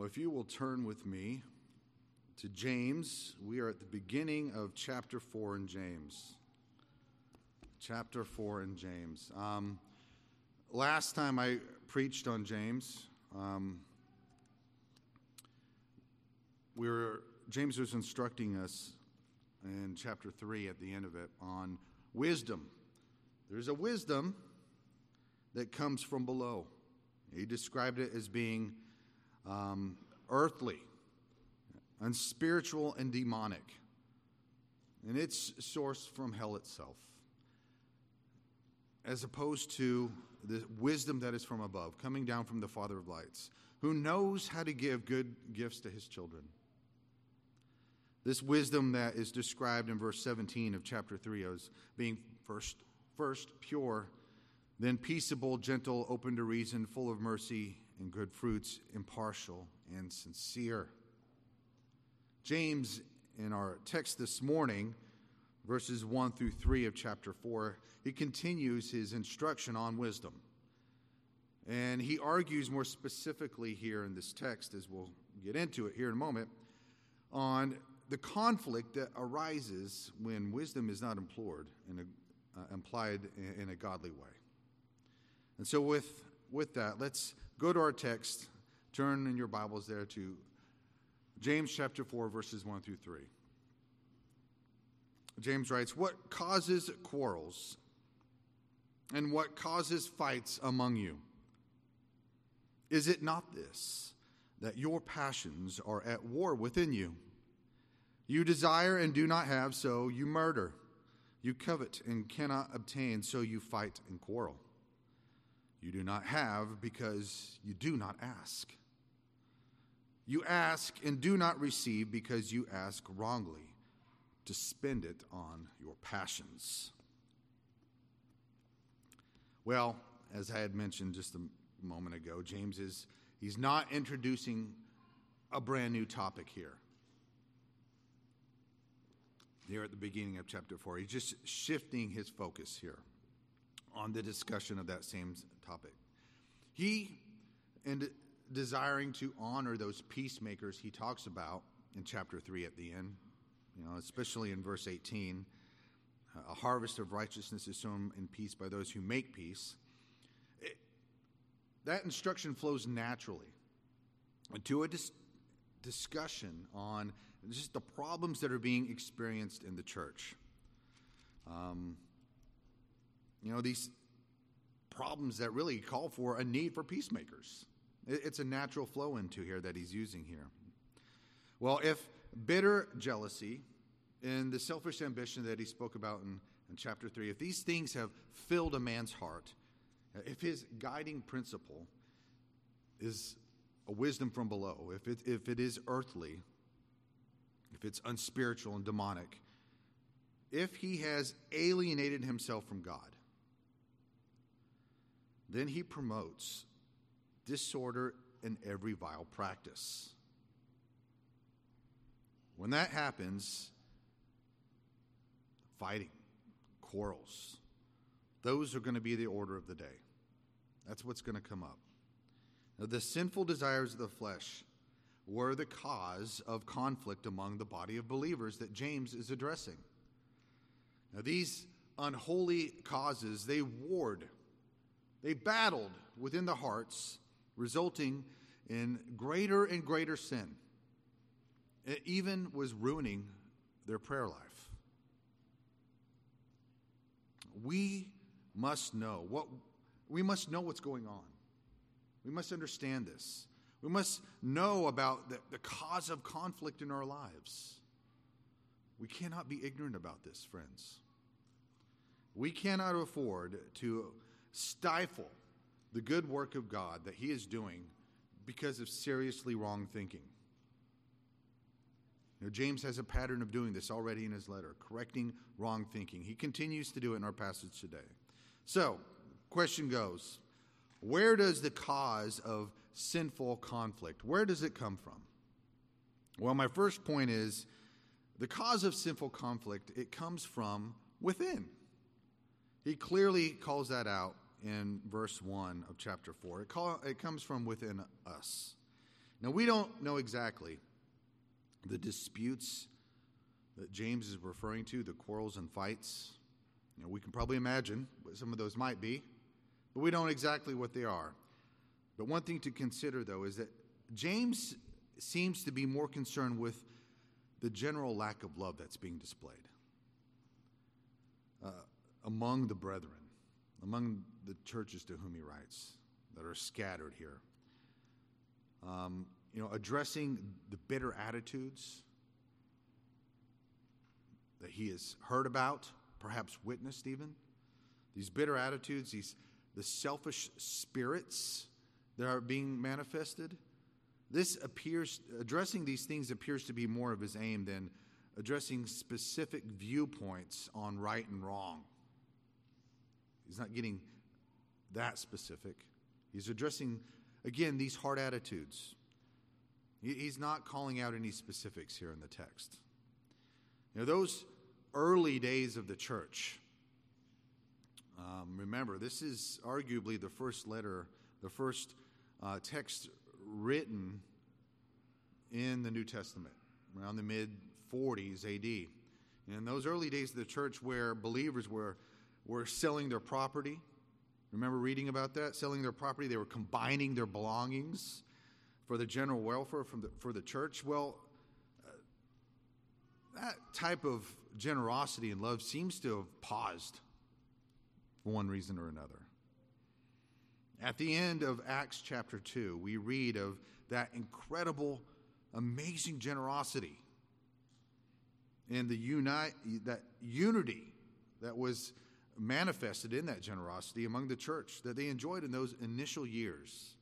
Well, if you will turn with me to James, we are at the beginning of chapter 4 in James. Chapter 4 in James. Um, last time I preached on James, um, we were, James was instructing us in chapter 3 at the end of it on wisdom. There's a wisdom that comes from below. He described it as being um, earthly, unspiritual, and demonic. And it's sourced from hell itself, as opposed to the wisdom that is from above, coming down from the Father of lights, who knows how to give good gifts to his children. This wisdom that is described in verse 17 of chapter 3 as being first, first pure, then peaceable, gentle, open to reason, full of mercy and good fruits, impartial and sincere. James, in our text this morning, verses 1 through 3 of chapter 4, he continues his instruction on wisdom. And he argues more specifically here in this text, as we'll get into it here in a moment, on the conflict that arises when wisdom is not implored and uh, implied in a godly way. And so, with, with that, let's go to our text. Turn in your Bibles there to James chapter 4, verses 1 through 3. James writes, What causes quarrels and what causes fights among you? Is it not this, that your passions are at war within you? You desire and do not have, so you murder. You covet and cannot obtain, so you fight and quarrel. You do not have because you do not ask. You ask and do not receive because you ask wrongly to spend it on your passions. Well, as I had mentioned just a moment ago, James is he's not introducing a brand new topic here. There at the beginning of chapter 4. He's just shifting his focus here on the discussion of that same topic. He, and desiring to honor those peacemakers he talks about in chapter 3 at the end, you know, especially in verse 18, a harvest of righteousness is sown in peace by those who make peace. It, that instruction flows naturally to a dis- discussion on just the problems that are being experienced in the church. Um, you know, these problems that really call for a need for peacemakers. It's a natural flow into here that he's using here. Well, if bitter jealousy and the selfish ambition that he spoke about in, in chapter 3, if these things have filled a man's heart, if his guiding principle is a wisdom from below, if it, if it is earthly, if it's unspiritual and demonic, if he has alienated himself from God, then he promotes disorder and every vile practice. When that happens, fighting, quarrels, those are going to be the order of the day. That's what's going to come up. Now, the sinful desires of the flesh were the cause of conflict among the body of believers that James is addressing. Now, these unholy causes, they warred they battled within the hearts, resulting in greater and greater sin. It even was ruining their prayer life. We must know what we must know what's going on. We must understand this. We must know about the, the cause of conflict in our lives. We cannot be ignorant about this, friends. We cannot afford to stifle the good work of God that He is doing because of seriously wrong thinking. Know, James has a pattern of doing this already in his letter, correcting wrong thinking. He continues to do it in our passage today. So, question goes where does the cause of sinful conflict where does it come from well my first point is the cause of sinful conflict it comes from within he clearly calls that out in verse 1 of chapter 4. It, call, it comes from within us. Now, we don't know exactly the disputes that James is referring to, the quarrels and fights. You know, we can probably imagine what some of those might be, but we don't exactly what they are. But one thing to consider, though, is that James seems to be more concerned with the general lack of love that's being displayed uh, among the brethren, among the churches to whom he writes that are scattered here. Um, you know, addressing the bitter attitudes that he has heard about, perhaps witnessed even. These bitter attitudes, these the selfish spirits that are being manifested. This appears addressing these things appears to be more of his aim than addressing specific viewpoints on right and wrong. He's not getting that specific. He's addressing again these hard attitudes. He's not calling out any specifics here in the text. Know, those early days of the church, um, remember, this is arguably the first letter, the first uh, text written in the New Testament, around the mid 40s AD. And in those early days of the church, where believers were, were selling their property, remember reading about that? Selling their property, they were combining their belongings for the general welfare from the, for the church. Well, uh, that type of generosity and love seems to have paused for one reason or another. At the end of Acts chapter 2, we read of that incredible, amazing generosity and the unite, that unity that was manifested in that generosity among the church that they enjoyed in those initial years.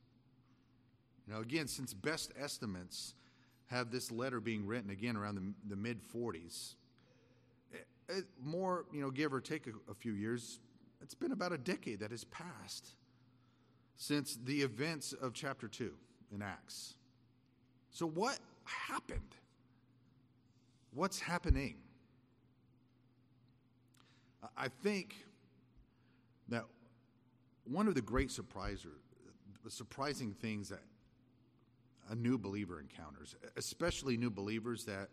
Now, again, since best estimates have this letter being written again around the, the mid 40s, it, it, more, you know, give or take a, a few years, it's been about a decade that has passed since the events of chapter 2 in Acts. So, what happened? What's happening? I think that one of the great surpriser, surprising things that a new believer encounters, especially new believers that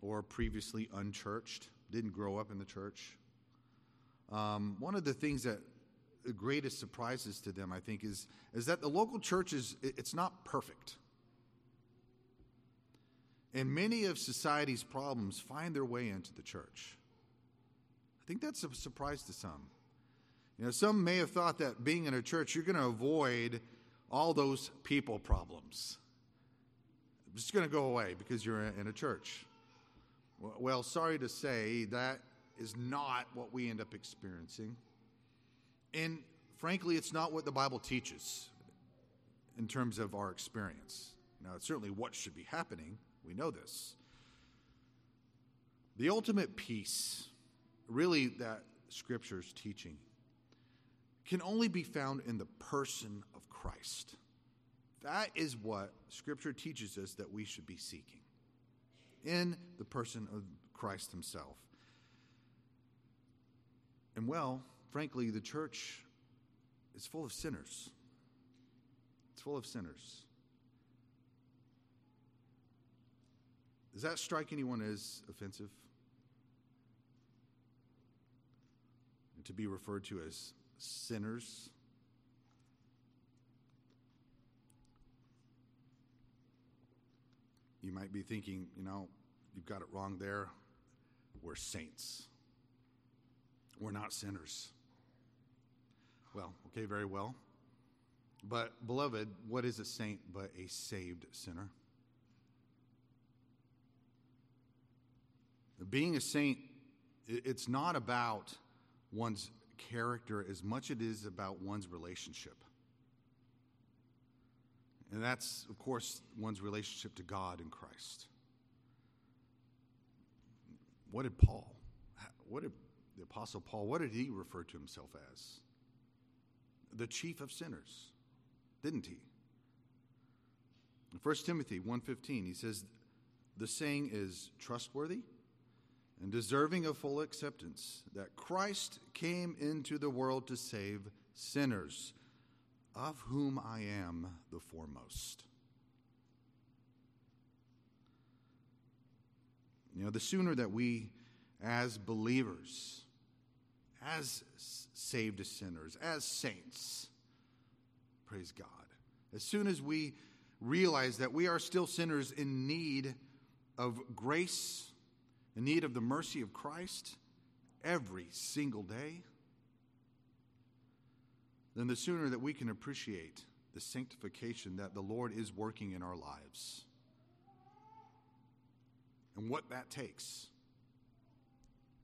were previously unchurched, didn't grow up in the church. Um, one of the things that the greatest surprises to them, I think, is, is that the local church is it's not perfect. And many of society's problems find their way into the church. I think that's a surprise to some. You know, some may have thought that being in a church, you're going to avoid all those people problems. It's going to go away because you're in a church. Well, sorry to say, that is not what we end up experiencing. And frankly, it's not what the Bible teaches in terms of our experience. Now, it's certainly what should be happening. We know this. The ultimate peace, really, that Scripture's teaching, can only be found in the person of Christ. That is what Scripture teaches us that we should be seeking in the person of Christ Himself. And well, frankly, the church is full of sinners. It's full of sinners. Does that strike anyone as offensive? To be referred to as sinners? You might be thinking, you know, you've got it wrong there. We're saints. We're not sinners. Well, okay, very well. But, beloved, what is a saint but a saved sinner? Being a saint, it's not about one's character as much as it is about one's relationship. And that's, of course, one's relationship to God and Christ. What did Paul, what did the Apostle Paul, what did he refer to himself as? The chief of sinners, didn't he? In 1 Timothy 1.15, he says, the saying is trustworthy and deserving of full acceptance that Christ came into the world to save sinners, of whom I am the foremost. You know, the sooner that we, as believers, as saved sinners, as saints, praise God, as soon as we realize that we are still sinners in need of grace in need of the mercy of Christ every single day, then the sooner that we can appreciate the sanctification that the Lord is working in our lives and what that takes,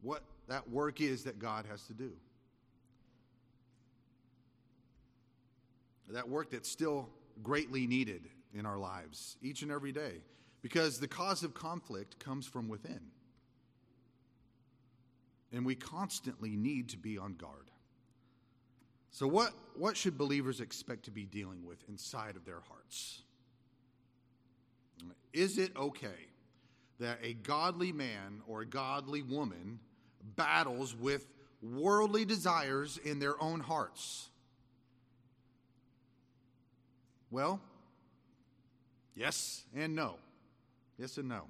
what that work is that God has to do. That work that's still greatly needed in our lives each and every day because the cause of conflict comes from within. And we constantly need to be on guard. So, what, what should believers expect to be dealing with inside of their hearts? Is it okay that a godly man or a godly woman battles with worldly desires in their own hearts? Well, yes and no. Yes and no.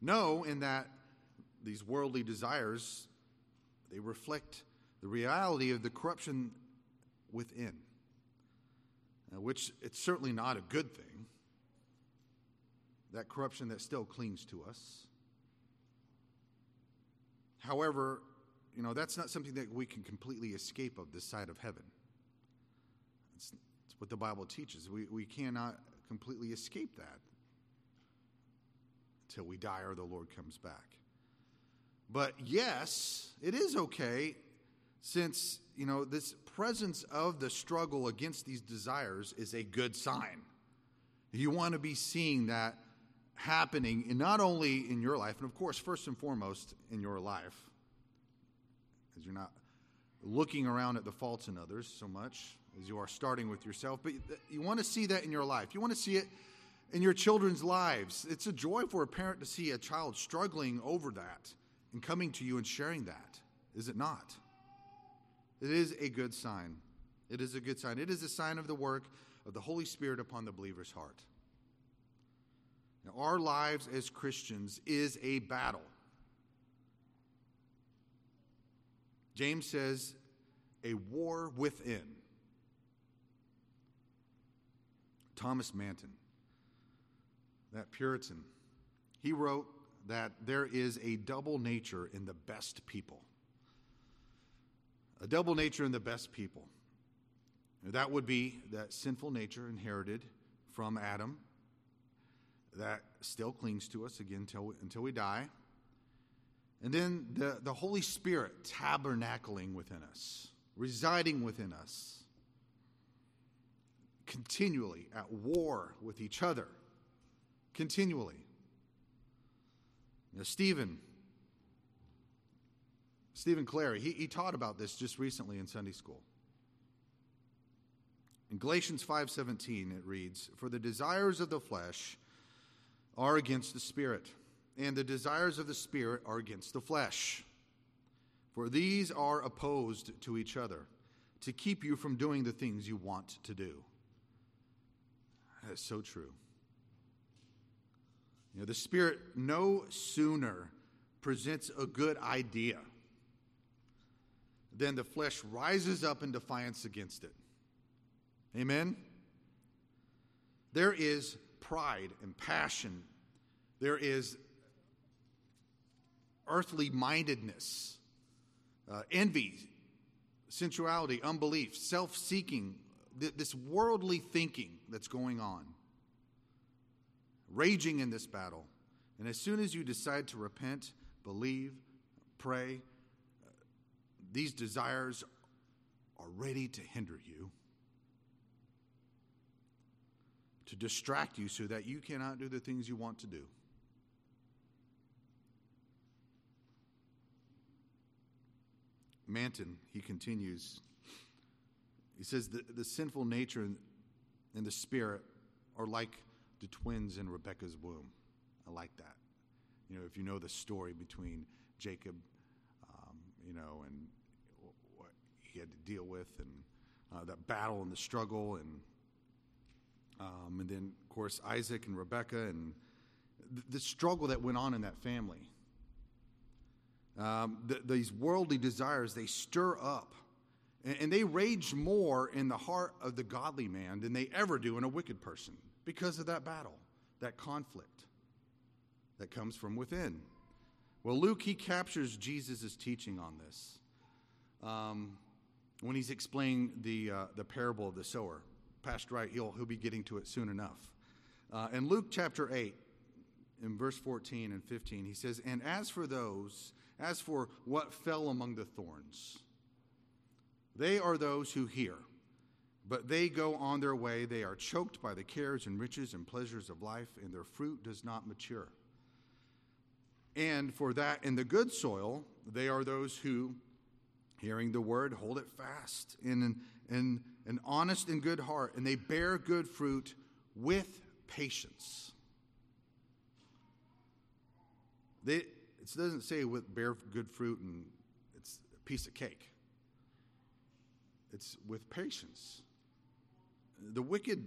No, in that these worldly desires, they reflect the reality of the corruption within, uh, which it's certainly not a good thing. That corruption that still clings to us. However, you know, that's not something that we can completely escape of this side of heaven. It's, it's what the Bible teaches. We, we cannot completely escape that until we die or the Lord comes back. But yes, it is okay since, you know, this presence of the struggle against these desires is a good sign. You want to be seeing that happening in not only in your life, and of course, first and foremost in your life, as you're not looking around at the faults in others so much as you are starting with yourself, but you want to see that in your life. You want to see it in your children's lives. It's a joy for a parent to see a child struggling over that and coming to you and sharing that, is it not? It is a good sign. It is a good sign. It is a sign of the work of the Holy Spirit upon the believer's heart. Now, our lives as Christians is a battle. James says, a war within. Thomas Manton that Puritan, he wrote that there is a double nature in the best people. A double nature in the best people. That would be that sinful nature inherited from Adam that still clings to us again until we, until we die. And then the, the Holy Spirit tabernacling within us, residing within us, continually at war with each other continually. Now, Stephen, Stephen Clary, he, he taught about this just recently in Sunday school. In Galatians 5:17 it reads, "For the desires of the flesh are against the spirit, and the desires of the spirit are against the flesh. For these are opposed to each other, to keep you from doing the things you want to do." That is so true. You know, the Spirit no sooner presents a good idea than the flesh rises up in defiance against it. Amen? There is pride and passion, there is earthly mindedness, uh, envy, sensuality, unbelief, self seeking, th- this worldly thinking that's going on raging in this battle. And as soon as you decide to repent, believe, pray, these desires are ready to hinder you, to distract you so that you cannot do the things you want to do. Manton, he continues, he says, the, the sinful nature and the spirit are like the twins in Rebecca's womb. I like that. You know, if you know the story between Jacob, um, you know, and what he had to deal with, and uh, that battle and the struggle, and um, and then of course Isaac and Rebecca, and the, struggle that went on in that family. Um, th- these worldly desires, they stir up and, and they rage more in the heart of the godly man than they ever do in a wicked person because of that battle, that conflict that comes from within. Well, Luke, he captures Jesus' teaching on this um, when he's explaining the, uh, the parable of the sower. Pastor Wright, he'll, he'll be getting to it soon enough. Uh, in Luke chapter 8, in verse 14 and 15, he says, And as for those, as for what fell among the thorns, they are those who hear, but they go on their way. They are choked by the cares and riches and pleasures of life, and their fruit does not mature. And for that, in the good soil, they are those who, hearing the word, hold it fast in an, in an honest and good heart, and they bear good fruit with patience. They, it doesn't say with bear good fruit and it's a piece of cake. It's with patience. The wicked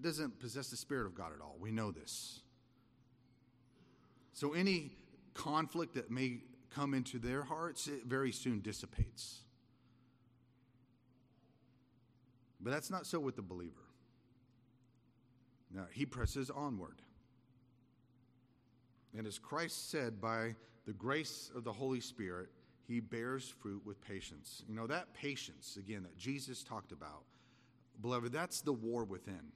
doesn't possess the Spirit of God at all. We know this. So any conflict that may come into their hearts, it very soon dissipates. But that's not so with the believer. Now, he presses onward. And as Christ said, by the grace of the Holy Spirit, he bears fruit with patience. You know, that patience, again, that Jesus talked about, beloved, that's the war within.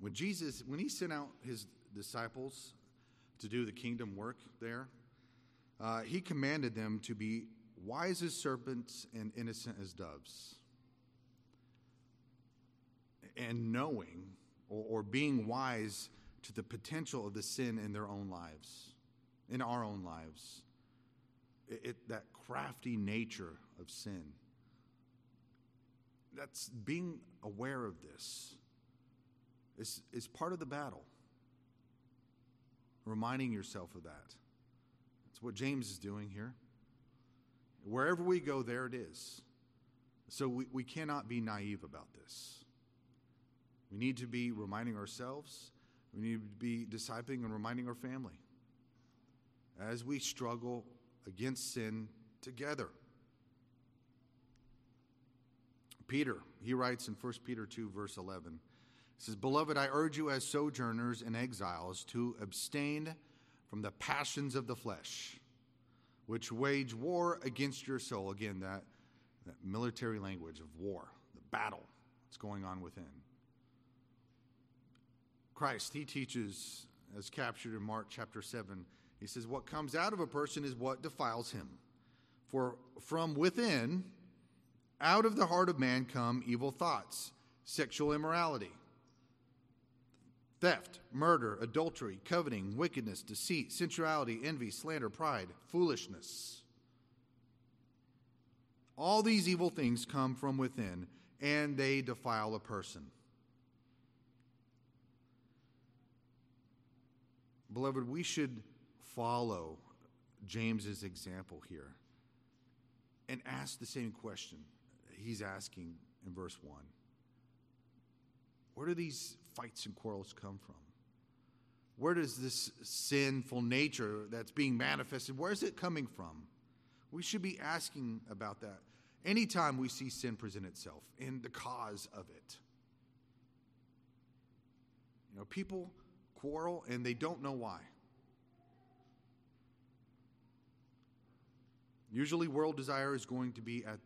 When Jesus, when he sent out his disciples to do the kingdom work there, uh, he commanded them to be wise as serpents and innocent as doves. And knowing or, or being wise to the potential of the sin in their own lives, in our own lives. It, it, that crafty nature of sin. That's being aware of this is, is part of the battle. Reminding yourself of that. That's what James is doing here. Wherever we go, there it is. So we, we cannot be naive about this. We need to be reminding ourselves we need to be discipling and reminding our family as we struggle against sin together. Peter, he writes in 1 Peter 2, verse 11, he says, Beloved, I urge you as sojourners and exiles to abstain from the passions of the flesh, which wage war against your soul. Again, that, that military language of war, the battle that's going on within. Christ, he teaches, as captured in Mark chapter 7, he says, What comes out of a person is what defiles him. For from within, out of the heart of man come evil thoughts, sexual immorality, theft, murder, adultery, coveting, wickedness, deceit, sensuality, envy, slander, pride, foolishness. All these evil things come from within, and they defile a person. Beloved, we should follow James's example here and ask the same question he's asking in verse 1. Where do these fights and quarrels come from? Where does this sinful nature that's being manifested, where is it coming from? We should be asking about that anytime we see sin present itself and the cause of it. You know, people quarrel and they don't know why. Usually, world desire is going to be at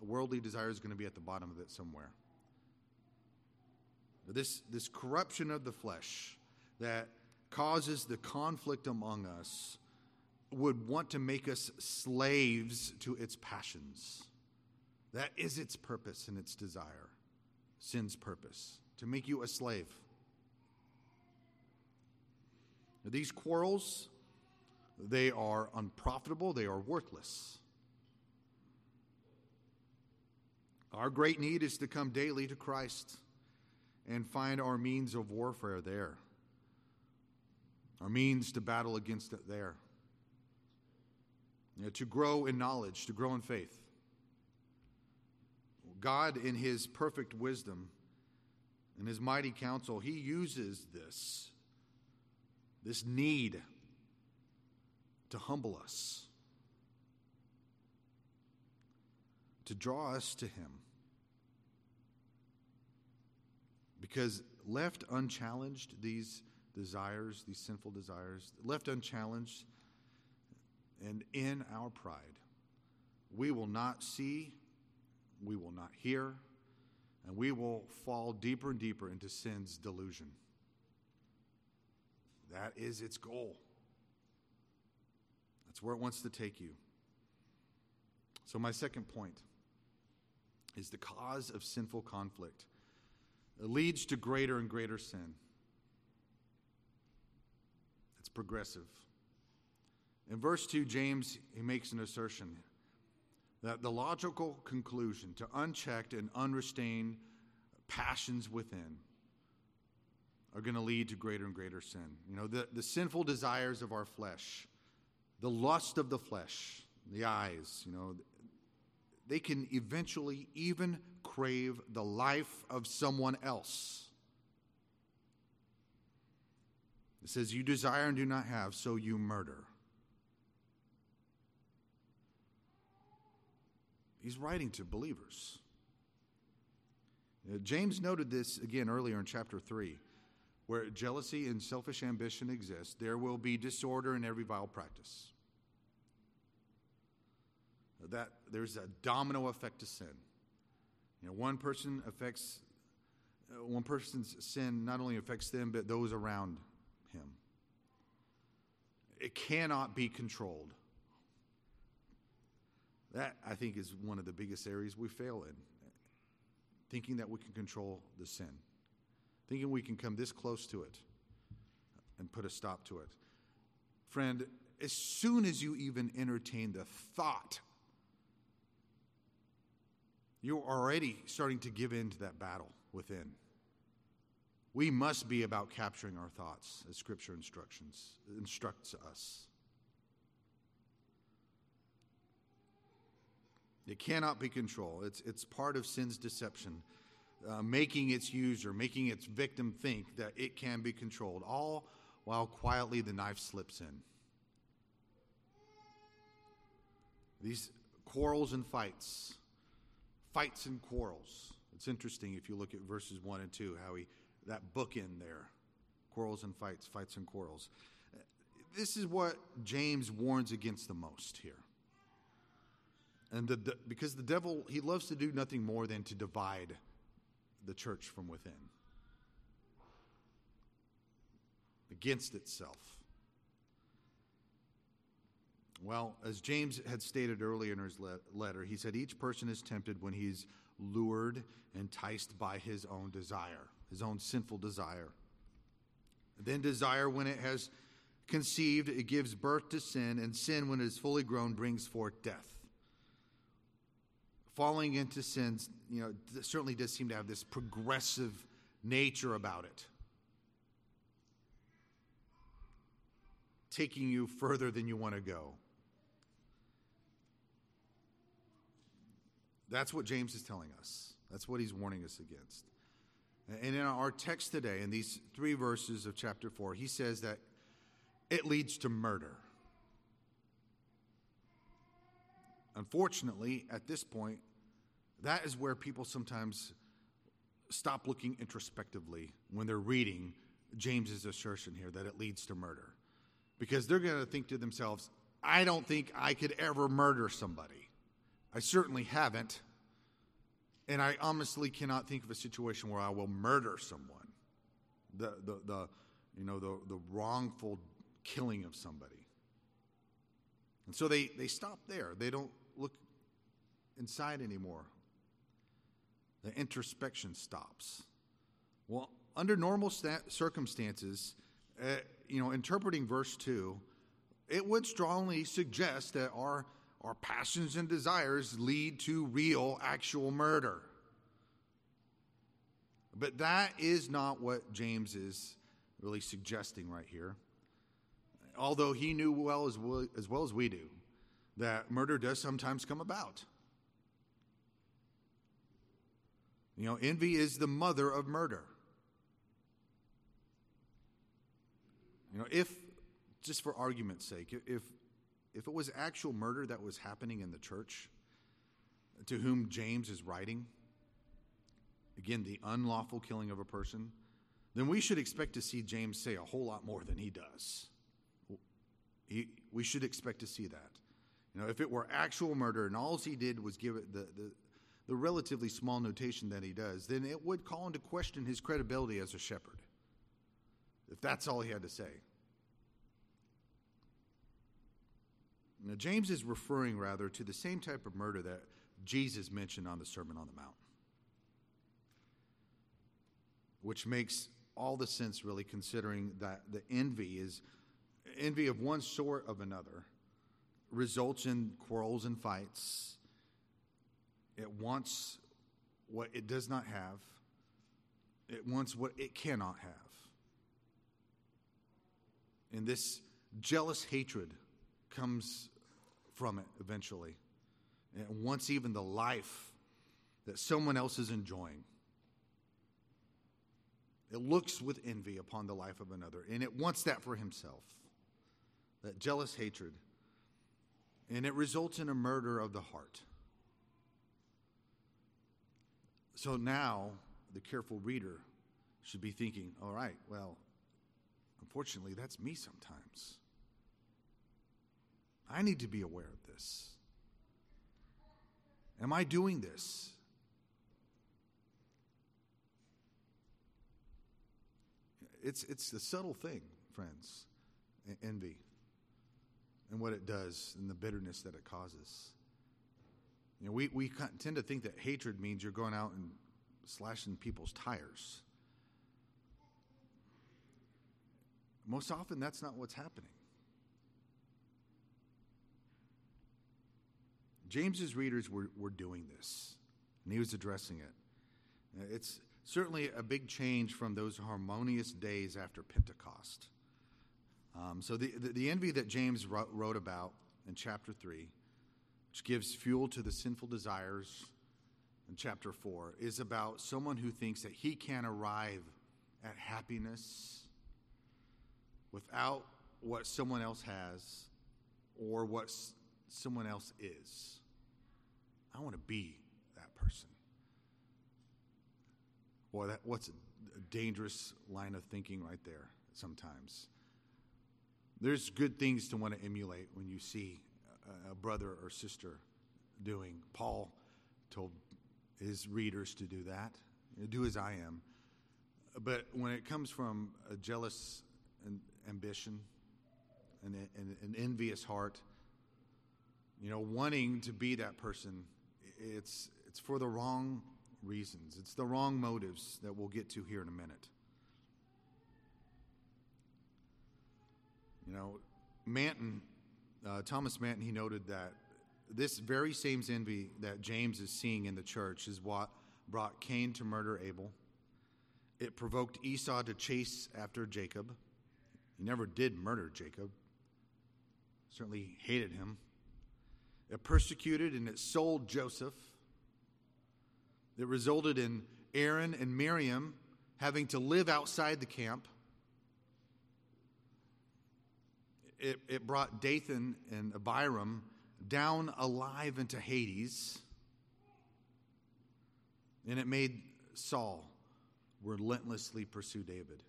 worldly desire is going to be at the bottom of it somewhere. This, this corruption of the flesh that causes the conflict among us would want to make us slaves to its passions. That is its purpose and its desire, sin's purpose, to make you a slave. These quarrels, they are unprofitable, they are worthless. Our great need is to come daily to Christ and find our means of warfare there, our means to battle against it there, you know, to grow in knowledge, to grow in faith. God, in His perfect wisdom and His mighty counsel, He uses this this need to humble us, to draw us to Him. Because left unchallenged, these desires, these sinful desires, left unchallenged, and in our pride, we will not see, we will not hear, and we will fall deeper and deeper into sin's delusion. That is its goal. That's where it wants to take you. So, my second point is the cause of sinful conflict. It leads to greater and greater sin. It's progressive. In verse 2, James he makes an assertion that the logical conclusion to unchecked and unrestrained passions within are going to lead to greater and greater sin. You know, the, the sinful desires of our flesh, the lust of the flesh, the eyes, you know, they can eventually even crave the life of someone else. It says, You desire and do not have, so you murder. He's writing to believers. Uh, James noted this again earlier in chapter 3. Where jealousy and selfish ambition exist, there will be disorder in every vile practice. That there's a domino effect to sin. You know, one person affects uh, one person's sin not only affects them but those around him. It cannot be controlled. That I think is one of the biggest areas we fail in. Thinking that we can control the sin thinking we can come this close to it and put a stop to it. Friend, as soon as you even entertain the thought, you're already starting to give in to that battle within. We must be about capturing our thoughts as Scripture instructions instructs us. It cannot be controlled. It's, it's part of sin's deception uh, making its user, making its victim think that it can be controlled, all while quietly the knife slips in. These quarrels and fights, fights and quarrels. It's interesting if you look at verses 1 and 2, how he, that book in there quarrels and fights, fights and quarrels. This is what James warns against the most here. And the, the, because the devil, he loves to do nothing more than to divide the church from within against itself. Well, as James had stated earlier in his letter, he said each person is tempted when he's lured, enticed by his own desire, his own sinful desire. Then desire, when it has conceived, it gives birth to sin, and sin, when it is fully grown, brings forth death falling into sins, you know, certainly does seem to have this progressive nature about it. Taking you further than you want to go. That's what James is telling us. That's what he's warning us against. And in our text today, in these three verses of chapter 4, he says that it leads to murder. Unfortunately, at this point, that is where people sometimes stop looking introspectively when they're reading James's assertion here that it leads to murder. Because they're going to think to themselves, I don't think I could ever murder somebody. I certainly haven't. And I honestly cannot think of a situation where I will murder someone. The, the, the, you know, the, the wrongful killing of somebody. And so they, they stop there. They don't look inside anymore. The introspection stops. Well, under normal circumstances, uh, you know, interpreting verse 2, it would strongly suggest that our, our passions and desires lead to real, actual murder. But that is not what James is really suggesting right here. Although he knew well as well as, well as we do that murder does sometimes come about. You know, envy is the mother of murder. You know, if, just for argument's sake, if, if it was actual murder that was happening in the church to whom James is writing, again, the unlawful killing of a person, then we should expect to see James say a whole lot more than he does. He, we should expect to see that. You know, if it were actual murder and all he did was give it the, the, the relatively small notation that he does, then it would call into question his credibility as a shepherd. If that's all he had to say. Now, James is referring rather to the same type of murder that Jesus mentioned on the Sermon on the Mount, which makes all the sense really considering that the envy is envy of one sort of another results in quarrels and fights. It wants what it does not have. It wants what it cannot have. And this jealous hatred comes from it eventually. And wants even the life that someone else is enjoying. It looks with envy upon the life of another, and it wants that for himself. That jealous hatred. And it results in a murder of the heart. So now, the careful reader should be thinking, all right, well, unfortunately, that's me sometimes. I need to be aware of this. Am I doing this? It's, it's the subtle thing, friends, envy, and what it does, and the bitterness that it causes. You know, we, we tend to think that hatred means you're going out and slashing people's tires. Most often, that's not what's happening. James's readers were, were doing this, and he was addressing it. It's certainly a big change from those harmonious days after Pentecost. Um, so, the, the, the, envy that James wrote, wrote about in chapter 3, which gives fuel to the sinful desires in chapter 4, is about someone who thinks that he can arrive at happiness without what someone else has or what someone else is. I want to be that person. Boy, that, what's a, dangerous line of thinking right there sometimes. There's good things to want to emulate when you see a, a brother or sister doing. Paul told his readers to do that, do as I am. But when it comes from a jealous ambition and an envious heart, you know, wanting to be that person, it's, it's for the wrong reasons. It's the wrong motives that we'll get to here in a minute. You know, Manton, uh, Thomas Manton, he noted that this very same envy that James is seeing in the church is what brought Cain to murder Abel. It provoked Esau to chase after Jacob. He never did murder Jacob, certainly hated him. It persecuted and it sold Joseph. It resulted in Aaron and Miriam having to live outside the camp. It, it brought Dathan and Abiram down alive into Hades. And it made Saul relentlessly pursue David.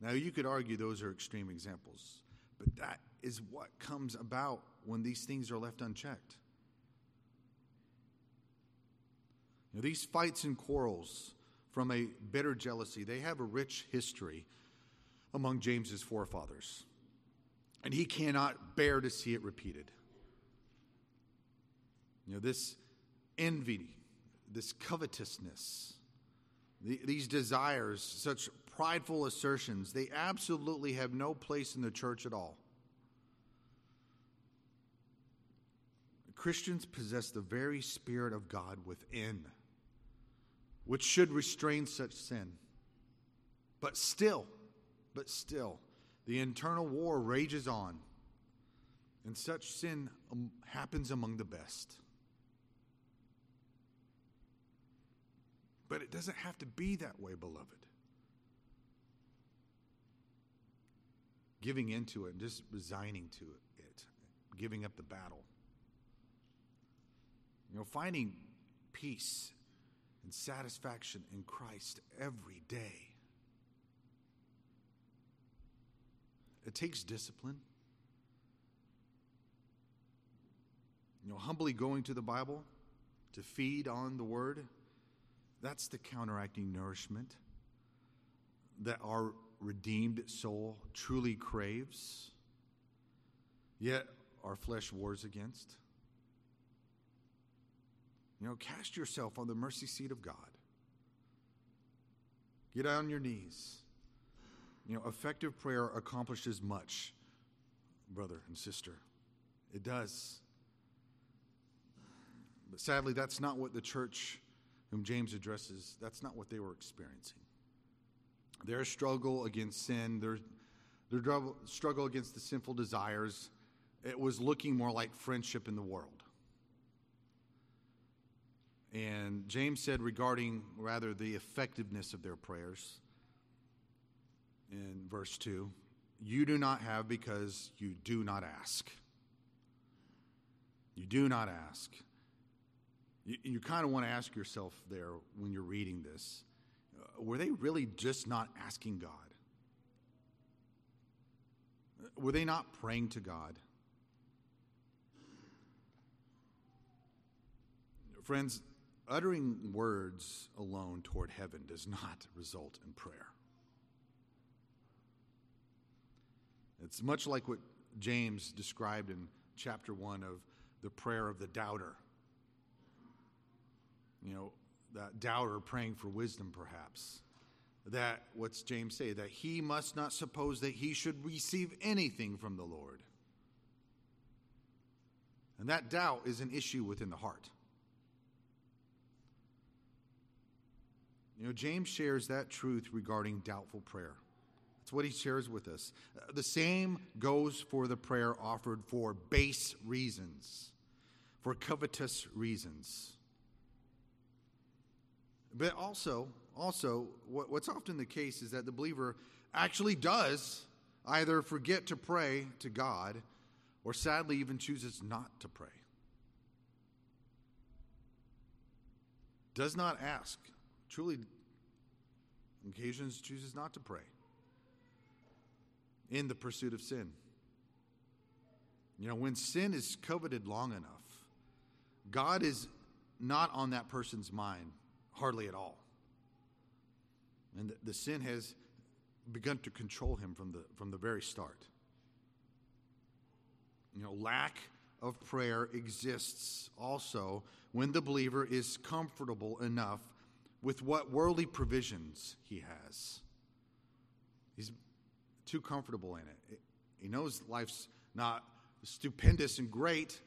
Now, you could argue those are extreme examples, but that is what comes about when these things are left unchecked. Now, these fights and quarrels from a bitter jealousy, they have a rich history among James's forefathers. And he cannot bear to see it repeated. You know, this envy, this covetousness, the, these desires, such prideful assertions, they absolutely have no place in the church at all. Christians possess the very Spirit of God within, which should restrain such sin. But still, but still, the internal war rages on, and such sin um, happens among the best. But it doesn't have to be that way, beloved. Giving into it and just resigning to it, giving up the battle. You know, finding peace and satisfaction in Christ every day. It takes discipline. You know, humbly going to the Bible to feed on the Word, that's the counteracting nourishment that our redeemed soul truly craves, yet our flesh wars against. You know, cast yourself on the mercy seat of God. Get on your knees. You know, effective prayer accomplishes much, brother and sister. It does. But sadly, that's not what the church whom James addresses, that's not what they were experiencing. Their struggle against sin, their, their struggle against the sinful desires, it was looking more like friendship in the world. And James said regarding rather the effectiveness of their prayers in verse 2 you do not have because you do not ask. You do not ask. You, you kind of want to ask yourself there when you're reading this were they really just not asking God? Were they not praying to God? Friends, uttering words alone toward heaven does not result in prayer. It's much like what James described in chapter 1 of the prayer of the doubter. You know, that doubter praying for wisdom, perhaps. That, what's James say? That he must not suppose that he should receive anything from the Lord. And that doubt is an issue within the heart. You know, James shares that truth regarding doubtful prayer. That's what he shares with us. The same goes for the prayer offered for base reasons, for covetous reasons. But also, also, what's often the case is that the believer actually does either forget to pray to God or sadly even chooses not to pray. Does not ask truly, occasions chooses not to pray in the pursuit of sin. You know, when sin is coveted long enough, God is not on that person's mind hardly at all. And the, the sin has begun to control him from the, from the very start. You know, lack of prayer exists also when the believer is comfortable enough with what worldly provisions he has. He's too comfortable in it. He knows life's not stupendous and great,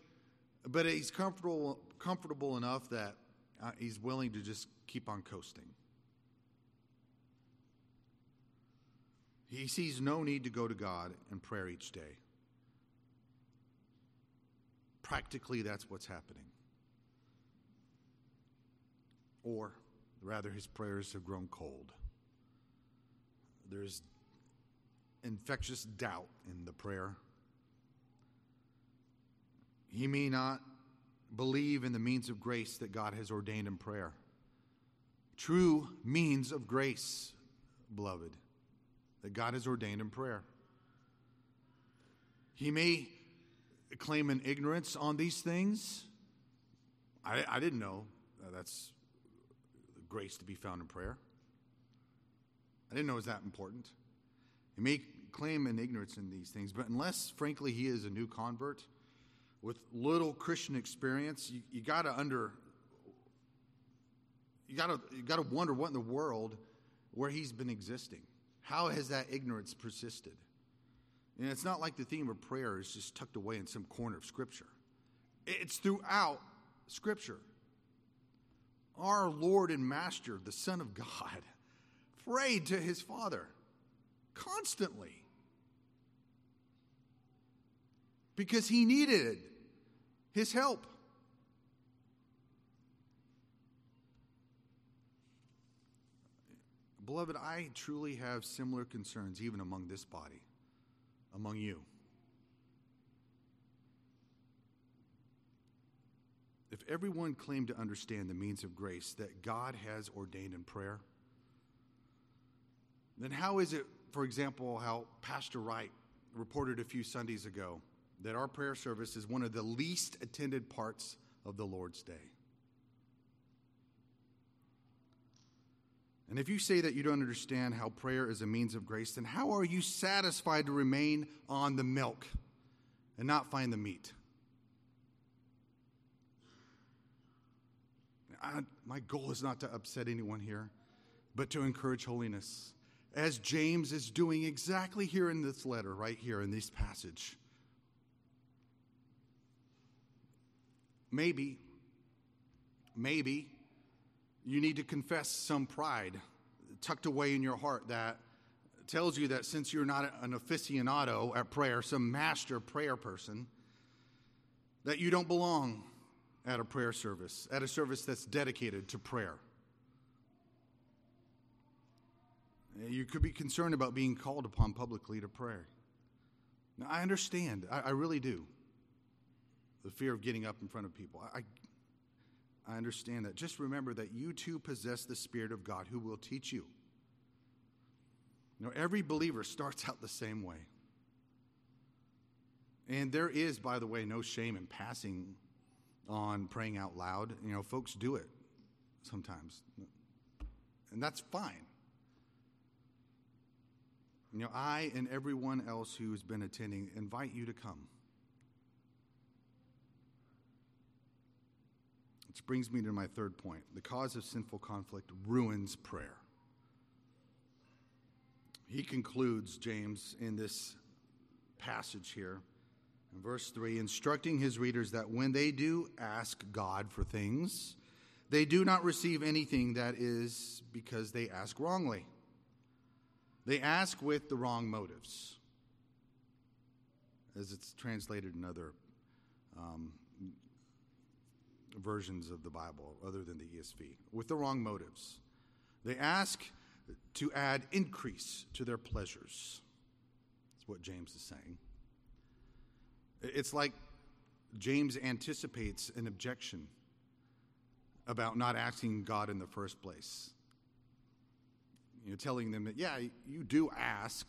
but he's comfortable comfortable enough that uh, he's willing to just keep on coasting. He sees no need to go to God in prayer each day. Practically, that's what's happening. Or Rather, his prayers have grown cold. There's infectious doubt in the prayer. He may not believe in the means of grace that God has ordained in prayer. True means of grace, beloved, that God has ordained in prayer. He may claim an ignorance on these things. I, I didn't know. That's grace to be found in prayer. I didn't know it was that important. He may claim an ignorance in these things, but unless, frankly, he is a new convert with little Christian experience, you, you got to under you got to you got to wonder what in the world where he's been existing. How has that ignorance persisted? And it's not like the theme of prayer is just tucked away in some corner of Scripture. It's throughout Scripture our Lord and Master, the Son of God, prayed to his Father constantly because he needed his help. Beloved, I truly have similar concerns even among this body, among you. If everyone claimed to understand the means of grace that God has ordained in prayer, then how is it, for example, how Pastor Wright reported a few Sundays ago that our prayer service is one of the least attended parts of the Lord's Day? And if you say that you don't understand how prayer is a means of grace, then how are you satisfied to remain on the milk and not find the meat? I, my goal is not to upset anyone here, but to encourage holiness, as James is doing exactly here in this letter, right here in this passage. Maybe, maybe you need to confess some pride tucked away in your heart that tells you that since you're not an aficionado at prayer, some master prayer person, that you don't belong at a prayer service, at a service that's dedicated to prayer. You could be concerned about being called upon publicly to pray. Now, I understand, I, I really do, the fear of getting up in front of people. I understand that. Just remember that you too possess the Spirit of God who will teach you. You know, every believer starts out the same way. And there is, by the way, no shame in passing on praying out loud. You know, folks do it sometimes. And that's fine. You know, I and everyone else who's been attending invite you to come. Which brings me to my third point. The cause of sinful conflict ruins prayer. He concludes, James, in this passage here, in verse 3, instructing his readers that when they do ask God for things, they do not receive anything that is because they ask wrongly. They ask with the wrong motives, as it's translated in other um, versions of the Bible other than the ESV, with the wrong motives. They ask to add increase to their pleasures. That's what James is saying. It's like James anticipates an objection about not asking God in the first place. You know, telling them that, yeah, you do ask.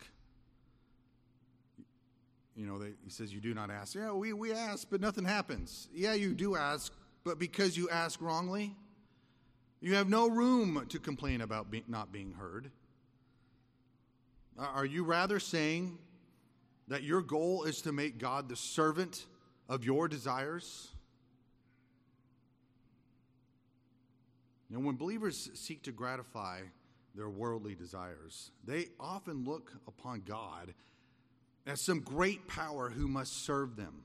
You know, they, he says, you do not ask. Yeah, we, we ask, but nothing happens. Yeah, you do ask, but because you ask wrongly, you have no room to complain about be, not being heard. Are you rather saying that your goal is to make God the servant of your desires? You when believers seek to gratify their worldly desires, they often look upon God as some great power who must serve them.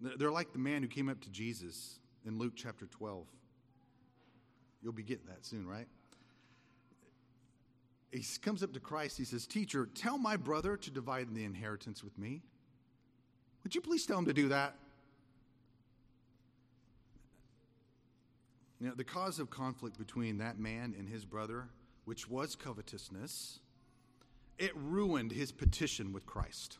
They're like the man who came up to Jesus in Luke chapter 12. You'll be getting that soon, right? He comes up to Christ. He says, Teacher, tell my brother to divide the inheritance with me. Would you please tell him to do that? Now, the cause of conflict between that man and his brother, which was covetousness, it ruined his petition with Christ.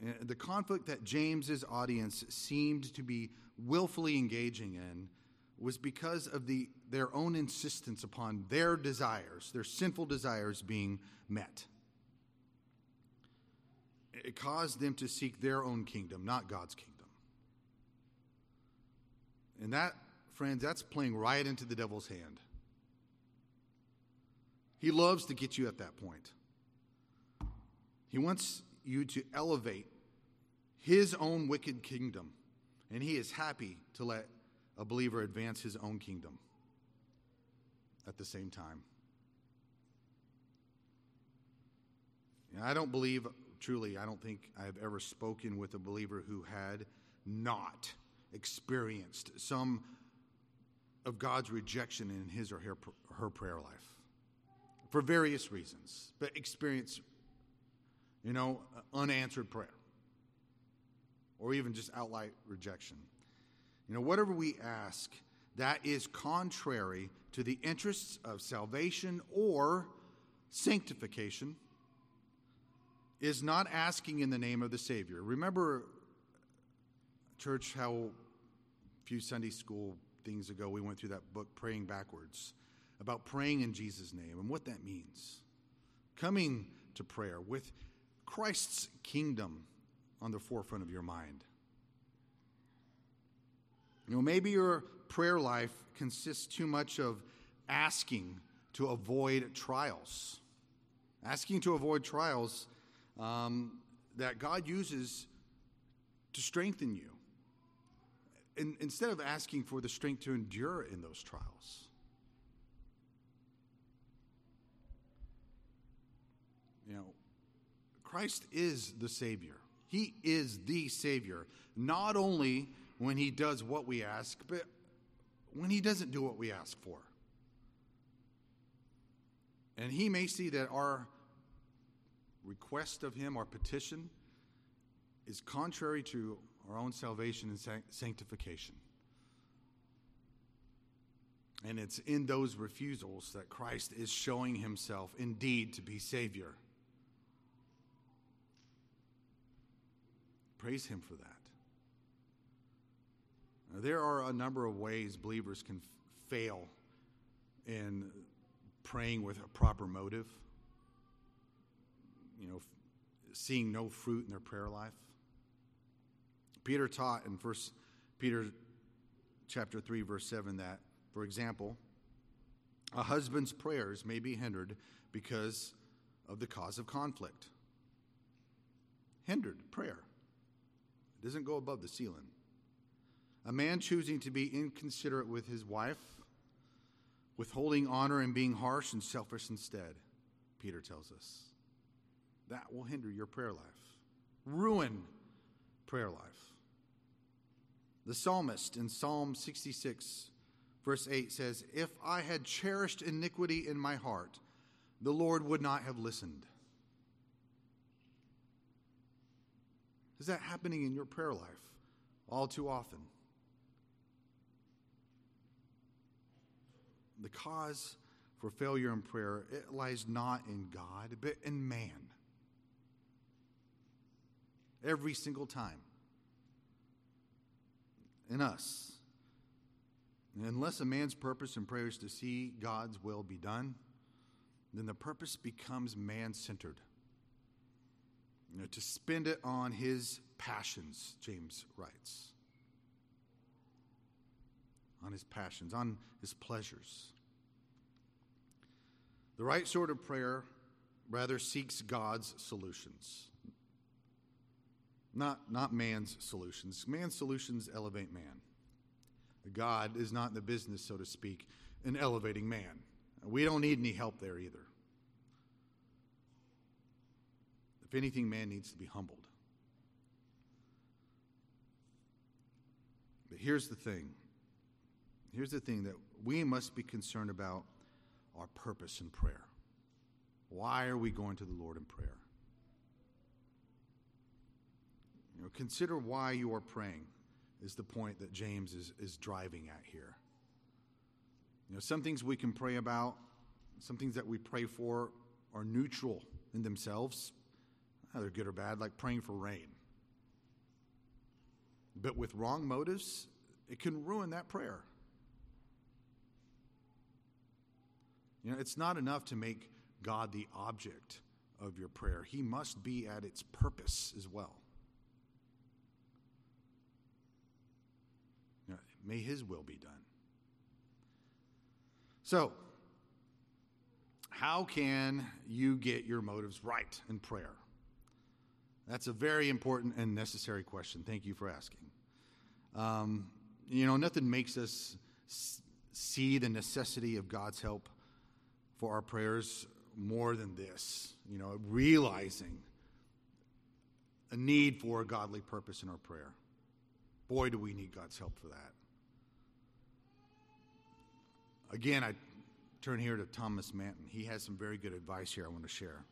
Uh, the conflict that James's audience seemed to be willfully engaging in was because of the, their own insistence upon their desires, their sinful desires being met. It caused them to seek their own kingdom, not God's kingdom. And that, friends, that's playing right into the devil's hand. He loves to get you at that point. He wants you to elevate his own wicked kingdom, and he is happy to let a believer advance his own kingdom at the same time. And I don't believe, truly, I don't think I've ever spoken with a believer who had not experienced some of God's rejection in his or her, her prayer life for various reasons, but experience, you know, unanswered prayer or even just outright rejection. You know, whatever we ask, that is contrary to the interests of salvation or sanctification is not asking in the name of the Savior. Remember, church, how a few Sunday school things ago we went through that book, Praying Backwards, about praying in Jesus' name and what that means. Coming to prayer with Christ's kingdom on the forefront of your mind. You know, maybe your prayer life consists too much of asking to avoid trials. Asking to avoid trials um, that God uses to strengthen you. In, instead of asking for the strength to endure in those trials. You know, Christ is the Savior. He is the Savior, not only when He does what we ask, but when He doesn't do what we ask for. And He may see that our request of Him, our petition, is contrary to our own salvation and sanctification. And it's in those refusals that Christ is showing Himself indeed to be Savior. Praise Him for that. There are a number of ways believers can fail in praying with a proper motive, you know, seeing no fruit in their prayer life. Peter taught in First Peter chapter 3 verse 7 that for example a husband's prayers may be hindered because of the cause of conflict hindered prayer it doesn't go above the ceiling. A man choosing to be inconsiderate with his wife, withholding honor and being harsh and selfish instead, Peter tells us. That will hinder your prayer life, ruin prayer life. The psalmist in Psalm 66, verse 8 says, If I had cherished iniquity in my heart, the Lord would not have listened. Is that happening in your prayer life all too often? The cause for failure in prayer it lies not in God, but in man. Every single time. In us. And unless a man's purpose in prayer is to see God's will be done, then the purpose becomes man centered you know, to spend it on his passions, James writes. On his passions, on his pleasures. The right sort of prayer rather seeks God's solutions, not, not man's solutions. Man's solutions elevate man. God is not in the business, so to speak, in elevating man. We don't need any help there either. If anything, man needs to be humbled. But here's the thing here's the thing that we must be concerned about our purpose in prayer. Why are we going to the Lord in prayer? You know, consider why you are praying, is the point that James is, is driving at here. You know, some things we can pray about, some things that we pray for are neutral in themselves either good or bad, like praying for rain. But with wrong motives, it can ruin that prayer. You know, it's not enough to make God the object of your prayer, He must be at its purpose as well. You know, may His will be done. So, how can you get your motives right in prayer? That's a very important and necessary question. Thank you for asking. Um, you know, nothing makes us see the necessity of God's help for our prayers more than this. You know, realizing a need for a godly purpose in our prayer. Boy, do we need God's help for that. Again, I turn here to Thomas Manton. He has some very good advice here I want to share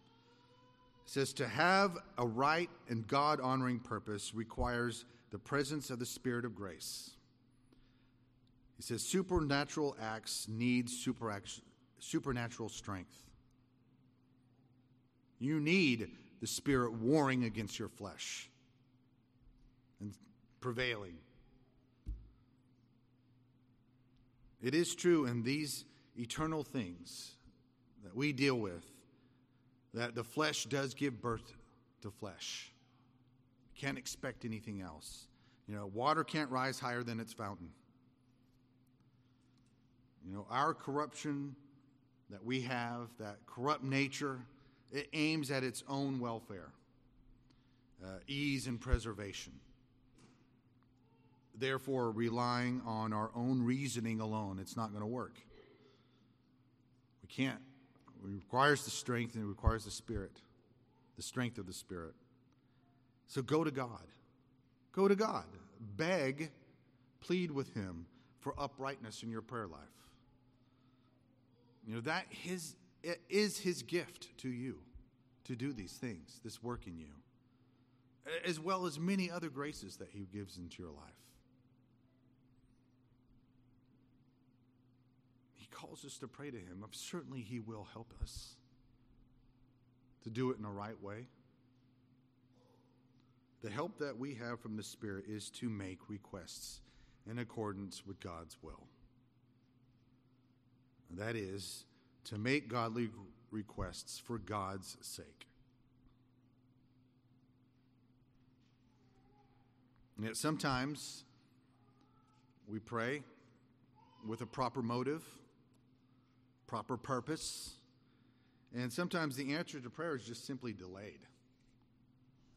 says to have a right and God honoring purpose requires the presence of the Spirit of grace. He says supernatural acts need supernatural strength. You need the Spirit warring against your flesh and prevailing. It is true in these eternal things that we deal with that the flesh does give birth to flesh. Can't expect anything else. You know, water can't rise higher than its fountain. You know, our corruption that we have, that corrupt nature, it aims at its own welfare, uh, ease, and preservation. Therefore, relying on our own reasoning alone, it's not going to work. We can't. It requires the strength and it requires the Spirit, the strength of the Spirit. So go to God. Go to God. Beg, plead with Him for uprightness in your prayer life. You know, that his, is His gift to you to do these things, this work in you, as well as many other graces that He gives into your life. Calls us to pray to Him. Certainly, He will help us to do it in the right way. The help that we have from the Spirit is to make requests in accordance with God's will. That is, to make godly requests for God's sake. And yet sometimes we pray with a proper motive, proper purpose, and sometimes the answer to prayer is just simply delayed.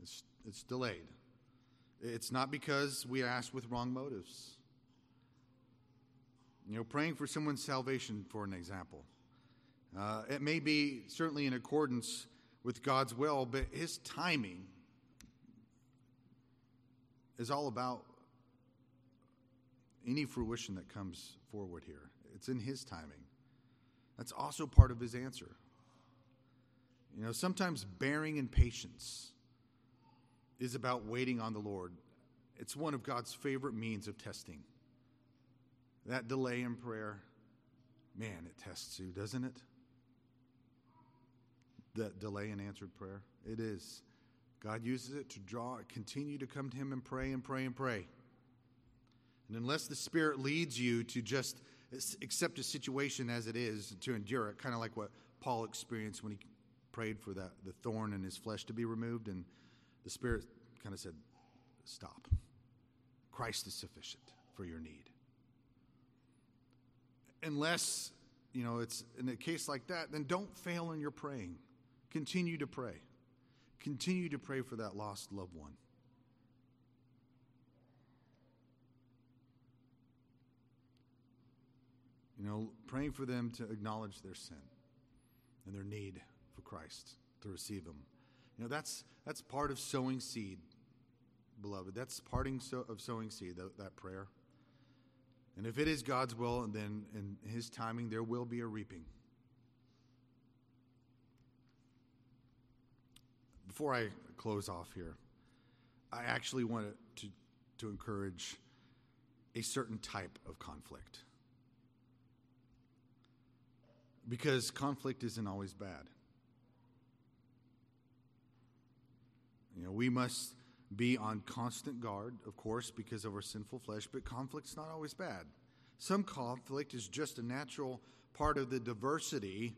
It's, it's delayed. It's not because we ask with wrong motives. You know, praying for someone's salvation, for an example. Uh, it may be certainly in accordance with God's will, but His timing is all about any fruition that comes forward here. It's in His timing. That's also part of His answer. You know, sometimes bearing in patience is about waiting on the Lord. It's one of God's favorite means of testing. That delay in prayer, man, it tests you, doesn't it? That delay in answered prayer, it is. God uses it to draw, continue to come to Him and pray and pray and pray. And unless the Spirit leads you to just accept a situation as it is, to endure it, kind of like what Paul experienced when he prayed for that the thorn in his flesh to be removed, and the Spirit kind of said, "Stop. Christ is sufficient for your need." Unless you know it's in a case like that, then don't fail in your praying. Continue to pray. Continue to pray for that lost loved one. You know, praying for them to acknowledge their sin and their need for Christ to receive Him. You know, that's, that's part of sowing seed, beloved. That's parting so, of sowing seed, that, that prayer. And if it is God's will, and then in His timing, there will be a reaping. before I close off here, I actually want to, to encourage a certain type of conflict. Because conflict isn't always bad. You know, we must be on constant guard, of course, because of our sinful flesh, but conflict's not always bad. Some conflict is just a natural part of the diversity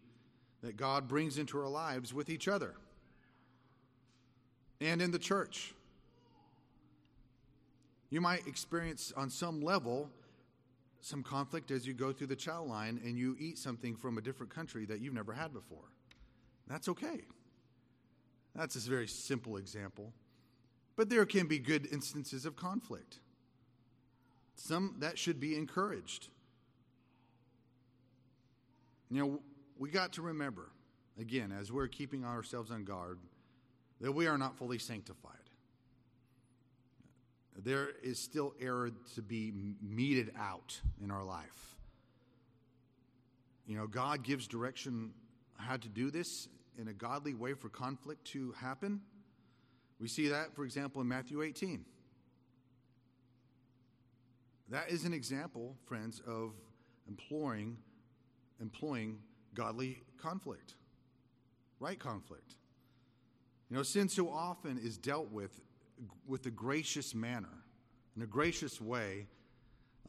that God brings into our lives with each other and in the church. You might experience on some level some conflict as you go through the chow line and you eat something from a different country that you've never had before. That's okay. That's a very simple example. But there can be good instances of conflict. Some that should be encouraged. You know, we got to remember, again, as we're keeping ourselves on guard, that we are not fully sanctified. There is still error to be meted out in our life. You know, God gives direction how to do this in a godly way for conflict to happen. We see that, for example, in Matthew 18. That is an example, friends, of employing, employing godly conflict, right conflict. You know, sin so often is dealt with with a gracious manner, in a gracious way,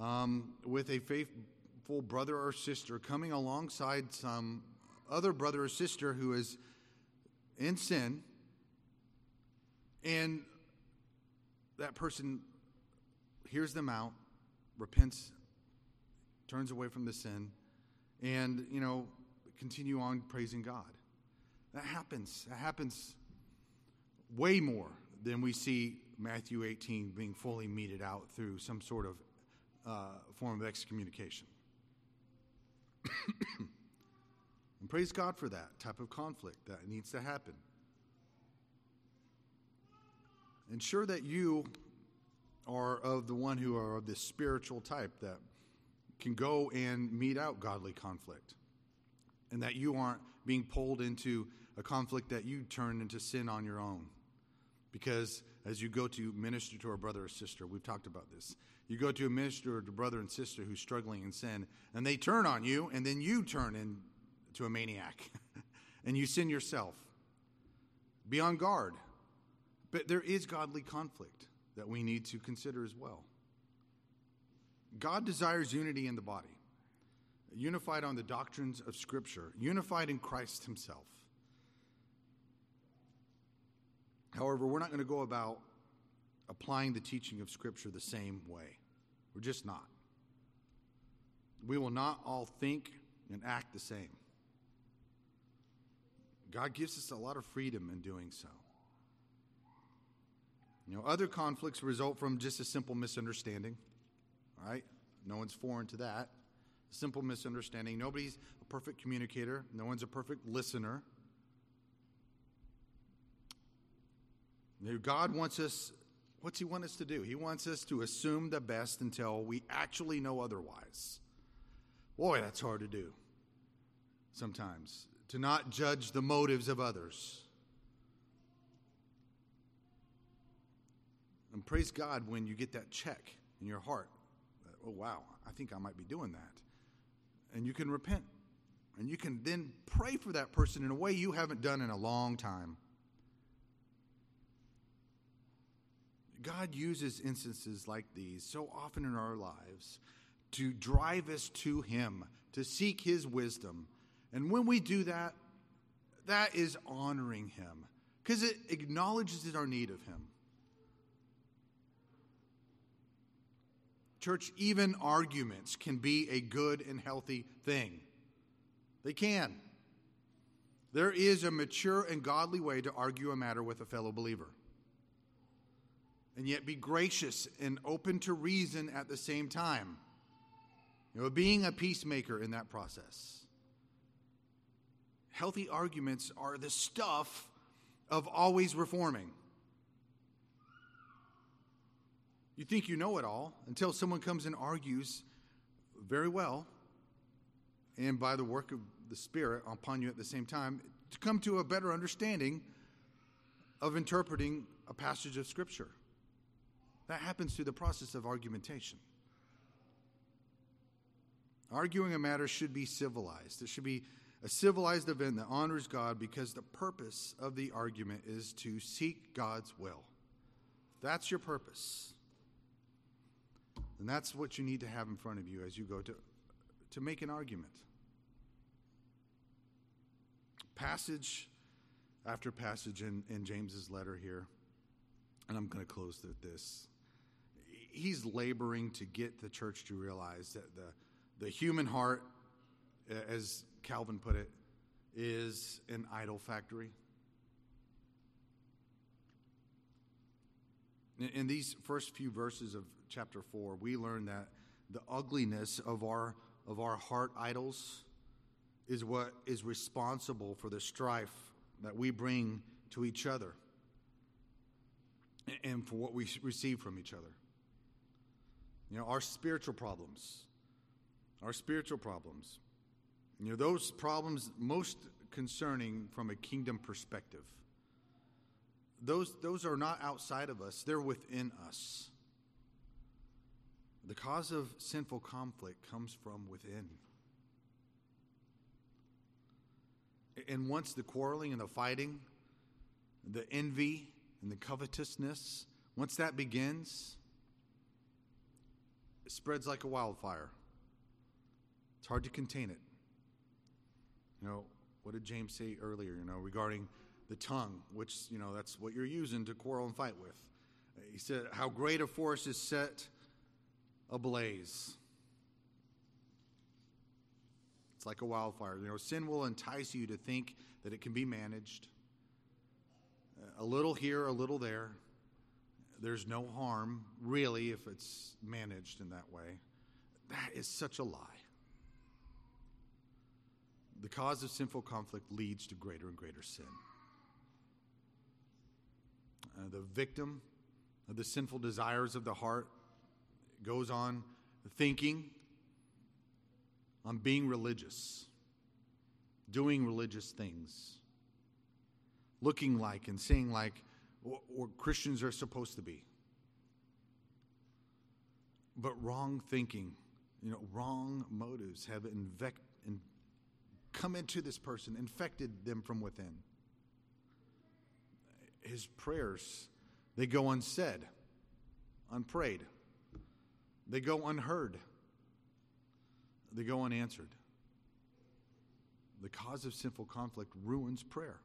um, with a faithful brother or sister coming alongside some other brother or sister who is in sin, and that person hears them out, repents, turns away from the sin, and, you know, continue on praising God. That happens. That happens way more than we see Matthew 18 being fully meted out through some sort of uh, form of excommunication. and praise God for that type of conflict that needs to happen. Ensure that you are of the one who are of this spiritual type that can go and mete out godly conflict and that you aren't being pulled into a conflict that you turn into sin on your own because as you go to minister to a brother or sister we've talked about this you go to a minister or a brother and sister who's struggling in sin and they turn on you and then you turn into a maniac and you sin yourself be on guard but there is godly conflict that we need to consider as well. God desires unity in the body, unified on the doctrines of Scripture, unified in Christ Himself. However, we're not going to go about applying the teaching of Scripture the same way. We're just not. We will not all think and act the same. God gives us a lot of freedom in doing so. You know, other conflicts result from just a simple misunderstanding. All right? No one's foreign to that. Simple misunderstanding. Nobody's a perfect communicator, no one's a perfect listener. God wants us, what's He want us to do? He wants us to assume the best until we actually know otherwise. Boy, that's hard to do sometimes, to not judge the motives of others. And praise God when you get that check in your heart. oh, wow, I think I might be doing that. And you can repent. And you can then pray for that person in a way you haven't done in a long time. God uses instances like these so often in our lives to drive us to Him, to seek His wisdom. And when we do that, that is honoring Him because it acknowledges our need of Him. Church, even arguments can be a good and healthy thing. They can. There is a mature and godly way to argue a matter with a fellow believer, and yet be gracious and open to reason at the same time. You know, being a peacemaker in that process. Healthy arguments are the stuff of always reforming. You think you know it all until someone comes and argues very well, and by the work of the Spirit upon you at the same time, to come to a better understanding of interpreting a passage of Scripture. That happens through the process of argumentation. Arguing a matter should be civilized. It should be a civilized event that honors God because the purpose of the argument is to seek God's will. That's your purpose. And that's what you need to have in front of you as you go to, to make an argument. Passage after passage in, in James's letter here, and I'm going to close with this. He's laboring to get the church to realize that the, the human heart, as Calvin put it, is an idol factory. In these first few verses of chapter 4, we learn that the ugliness of our, of our heart idols is what is responsible for the strife that we bring to each other and for what we receive from each other. You know, our spiritual problems, our spiritual problems, you know, those problems most concerning from a kingdom perspective. Those, those are not outside of us, they're within us. The cause of sinful conflict comes from within. And once the quarreling and the fighting, the envy and the covetousness, once that begins, spreads like a wildfire. It's hard to contain it. You know, what did James say earlier, you know, regarding the tongue, which, you know, that's what you're using to quarrel and fight with? He said, How great a force is set ablaze. It's like a wildfire. You know, sin will entice you to think that it can be managed. A little here, a little there. There's no harm, really, if it's managed in that way. That is such a lie. The cause of sinful conflict leads to greater and greater sin. Uh, the victim of the sinful desires of the heart goes on thinking, on being religious, doing religious things, looking like and saying like what Christians are supposed to be. But wrong thinking, you know, wrong motives have invec- in, come into this person, infected them from within. His prayers, they go unsaid, unprayed. They go unheard, they go unanswered. The cause of sinful conflict ruins prayer.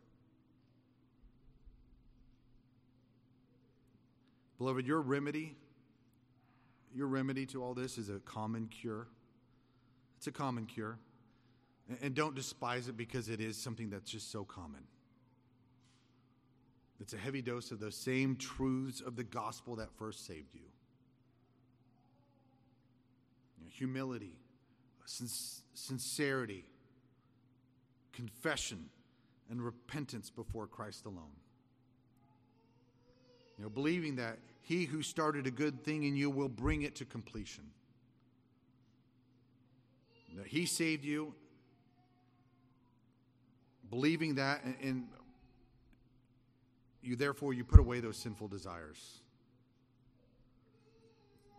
Beloved, your remedy, your remedy to all this is a common cure. It's a common cure. And don't despise it because it is something that's just so common. It's a heavy dose of those same truths of the gospel that first saved you humility, sincerity, confession, and repentance before Christ alone. You know, believing that he who started a good thing in you will bring it to completion. That he saved you, believing that, and, and you therefore you put away those sinful desires.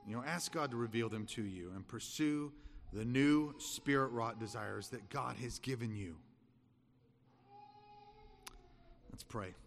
You know, ask God to reveal them to you and pursue the new spirit wrought desires that God has given you. Let's pray.